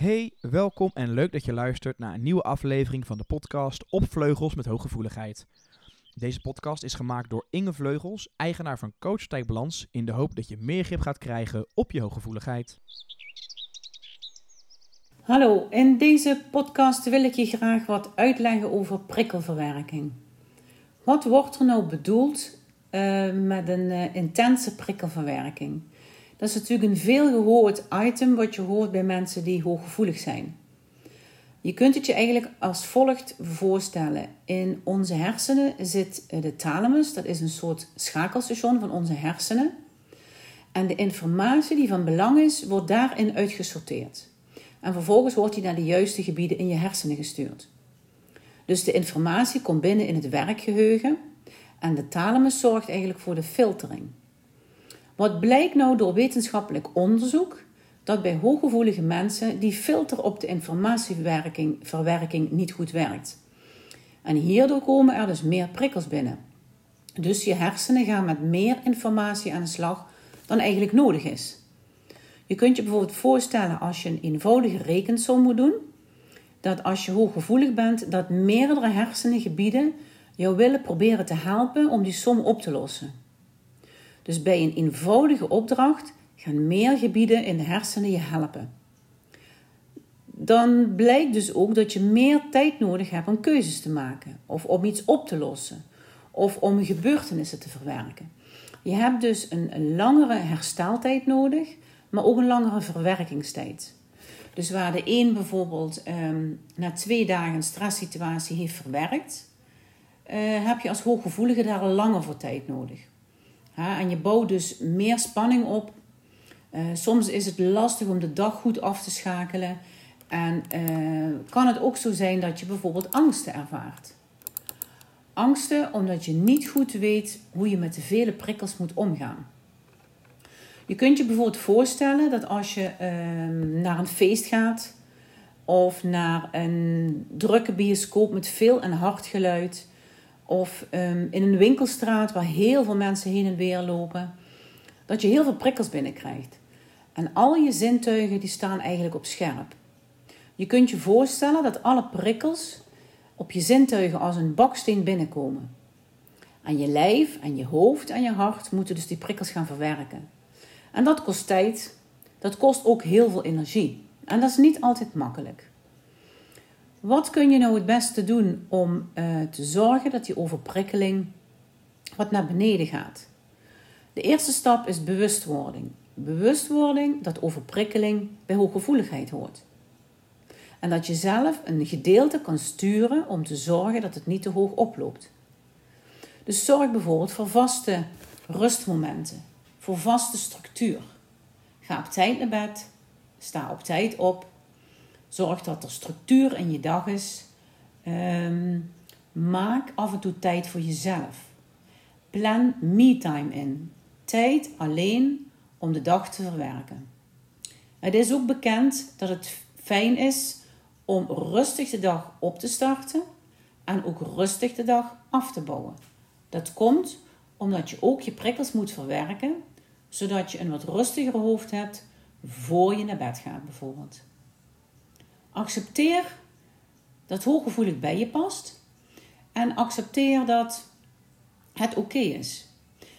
Hey, welkom en leuk dat je luistert naar een nieuwe aflevering van de podcast Op Vleugels met Hooggevoeligheid. Deze podcast is gemaakt door Inge Vleugels, eigenaar van Coach Balans, in de hoop dat je meer grip gaat krijgen op je hooggevoeligheid. Hallo, in deze podcast wil ik je graag wat uitleggen over prikkelverwerking. Wat wordt er nou bedoeld uh, met een uh, intense prikkelverwerking? Dat is natuurlijk een veel gehoord item wat je hoort bij mensen die hooggevoelig zijn. Je kunt het je eigenlijk als volgt voorstellen. In onze hersenen zit eh, de thalamus, dat is een soort schakelstation van onze hersenen. En de informatie die van belang is, wordt daarin uitgesorteerd. En vervolgens wordt die naar de juiste gebieden in je hersenen gestuurd. Dus de informatie komt binnen in het werkgeheugen en de thalamus zorgt eigenlijk voor de filtering. Wat blijkt nou door wetenschappelijk onderzoek? Dat bij hooggevoelige mensen die filter op de informatieverwerking verwerking niet goed werkt. En hierdoor komen er dus meer prikkels binnen. Dus je hersenen gaan met meer informatie aan de slag dan eigenlijk nodig is. Je kunt je bijvoorbeeld voorstellen als je een eenvoudige rekensom moet doen, dat als je hooggevoelig bent, dat meerdere hersenengebieden jou willen proberen te helpen om die som op te lossen. Dus bij een eenvoudige opdracht gaan meer gebieden in de hersenen je helpen. Dan blijkt dus ook dat je meer tijd nodig hebt om keuzes te maken, of om iets op te lossen, of om gebeurtenissen te verwerken. Je hebt dus een, langere hersteltijd nodig, maar ook een langere verwerkingstijd. Dus waar de een bijvoorbeeld ehm, na twee dagen een stresssituatie heeft verwerkt, uh, heb je als hooggevoelige daar langer voor tijd nodig. En je bouwt dus meer spanning op. Uh, soms is het lastig om de dag goed af te schakelen. En uh, kan het ook zo zijn dat je bijvoorbeeld angsten ervaart. Angsten omdat je niet goed weet hoe je met de vele prikkels moet omgaan. Je kunt je bijvoorbeeld voorstellen dat als je ehm, naar een feest gaat of naar een drukke bioscoop met veel en hard geluid of ehm, in een winkelstraat waar heel veel mensen heen en weer lopen, dat je heel veel prikkels binnenkrijgt. En al je zintuigen die staan eigenlijk op scherp. Je kunt je voorstellen dat alle prikkels op je zintuigen als een baksteen binnenkomen. En je lijf en je hoofd en je hart moeten dus die prikkels gaan verwerken. En dat kost tijd. Dat kost ook heel veel energie. En dat is niet altijd makkelijk. Wat kun je nou het beste doen om uh, te zorgen dat die overprikkeling wat naar beneden gaat? De eerste stap is bewustwording. Bewustwording dat overprikkeling bij hooggevoeligheid hoort. En dat je zelf een gedeelte kan sturen om te zorgen dat het niet te hoog oploopt. Dus zorg bijvoorbeeld voor vaste rustmomenten voor vaste structuur. Ga op tijd naar bed, sta op tijd op, zorg dat er structuur in je dag is. Um, maak af en toe tijd voor jezelf. Plan me-time in. Tijd alleen om de dag te verwerken. Het is ook bekend dat het fijn is om rustig de dag op te starten en ook rustig de dag af te bouwen. Dat komt omdat je ook je prikkels moet verwerken zodat je een wat rustiger hoofd hebt voor je naar bed gaat bijvoorbeeld. Accepteer dat hooggevoelig bij je past en accepteer dat het oké is.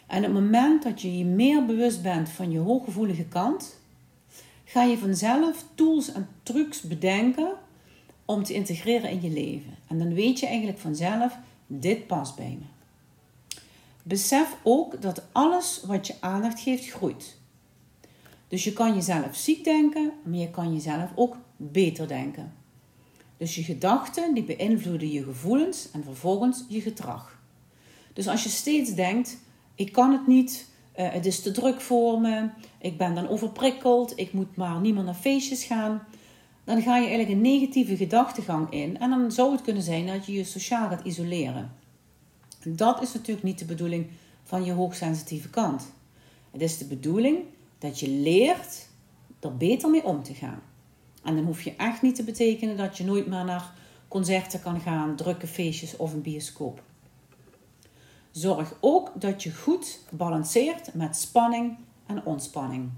En op het moment dat je je meer bewust bent van je hooggevoelige kant, ga je vanzelf tools en trucs bedenken om te integreren in je leven. En dan weet je eigenlijk vanzelf, dit past bij me. Besef ook dat alles wat je aandacht geeft groeit. Dus je kan jezelf ziek denken, maar je kan jezelf ook beter denken. Dus je gedachten die beïnvloeden je gevoelens en vervolgens je gedrag. Dus als je steeds denkt, ik kan het niet, uh, het is te druk voor me, ik ben dan overprikkeld, ik moet maar niet naar feestjes gaan, dan ga je eigenlijk een negatieve gedachtegang in en dan zou het kunnen zijn dat je je sociaal gaat isoleren. Dat is natuurlijk niet de bedoeling van je hoogsensitieve kant. Het is de bedoeling dat je leert er beter mee om te gaan. En dan hoef je echt niet te betekenen dat je nooit meer naar concerten kan gaan, drukke feestjes of een bioscoop. Zorg ook dat je goed balanceert met spanning en ontspanning.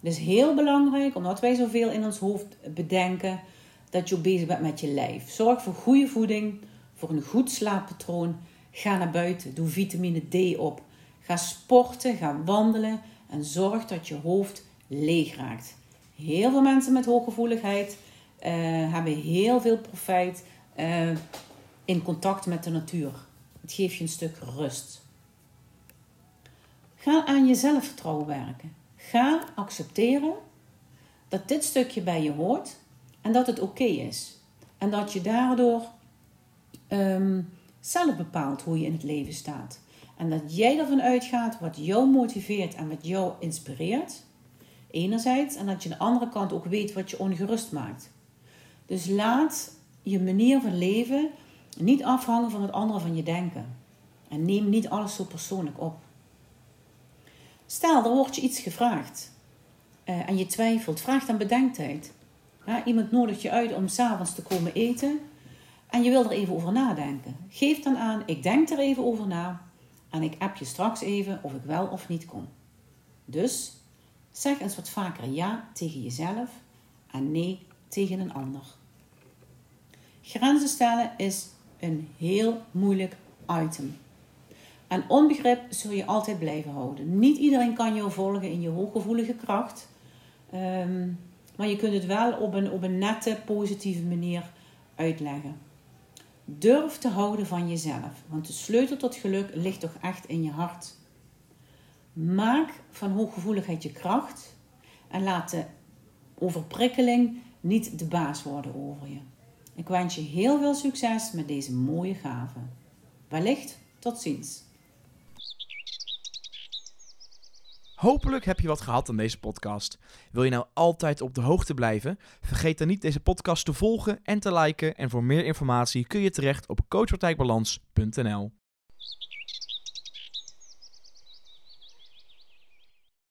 Het is heel belangrijk, omdat wij zoveel in ons hoofd bedenken, dat je bezig bent met je lijf. Zorg voor goede voeding, voor een goed slaappatroon. Ga naar buiten, doe vitamine D op. Ga sporten, ga wandelen en zorg dat je hoofd leeg raakt. Heel veel mensen met hooggevoeligheid uh, hebben heel veel profijt uh, in contact met de natuur. Het geeft je een stuk rust. Ga aan je zelfvertrouwen werken. Ga accepteren dat dit stukje bij je hoort en dat het oké is. En dat je daardoor um, zelf bepaalt hoe je in het leven staat. En dat jij ervan uitgaat wat jou motiveert en wat jou inspireert. Enerzijds. En dat je aan de andere kant ook weet wat je ongerust maakt. Dus laat je manier van leven niet afhangen van het andere van je denken. En neem niet alles zo persoonlijk op. Stel, er wordt je iets gevraagd uh, en je twijfelt. Vraag dan bedenktijd. Iemand nodigt je uit om s'avonds te komen eten en je wil er even over nadenken. Geef dan aan, ik denk er even over na en ik app je straks even of ik wel of niet kom. Dus zeg eens wat vaker ja tegen jezelf en nee tegen een ander. Grenzen stellen is een heel moeilijk item. En onbegrip zul je altijd blijven houden. Niet iedereen kan jou volgen in je hooggevoelige kracht. Ehm, maar je kunt het wel op een, op een nette, positieve manier uitleggen. Durf te houden van jezelf, want de sleutel tot geluk ligt toch echt in je hart. Maak van hooggevoeligheid je kracht en laat de overprikkeling niet de baas worden over je. Ik wens je heel veel succes met deze mooie gave. Wellicht tot ziens. Hopelijk heb je wat gehad aan deze podcast. Wil je nou altijd op de hoogte blijven? Vergeet dan niet deze podcast te volgen en te liken. En voor meer informatie kun je terecht op coachpartijbalans.nl.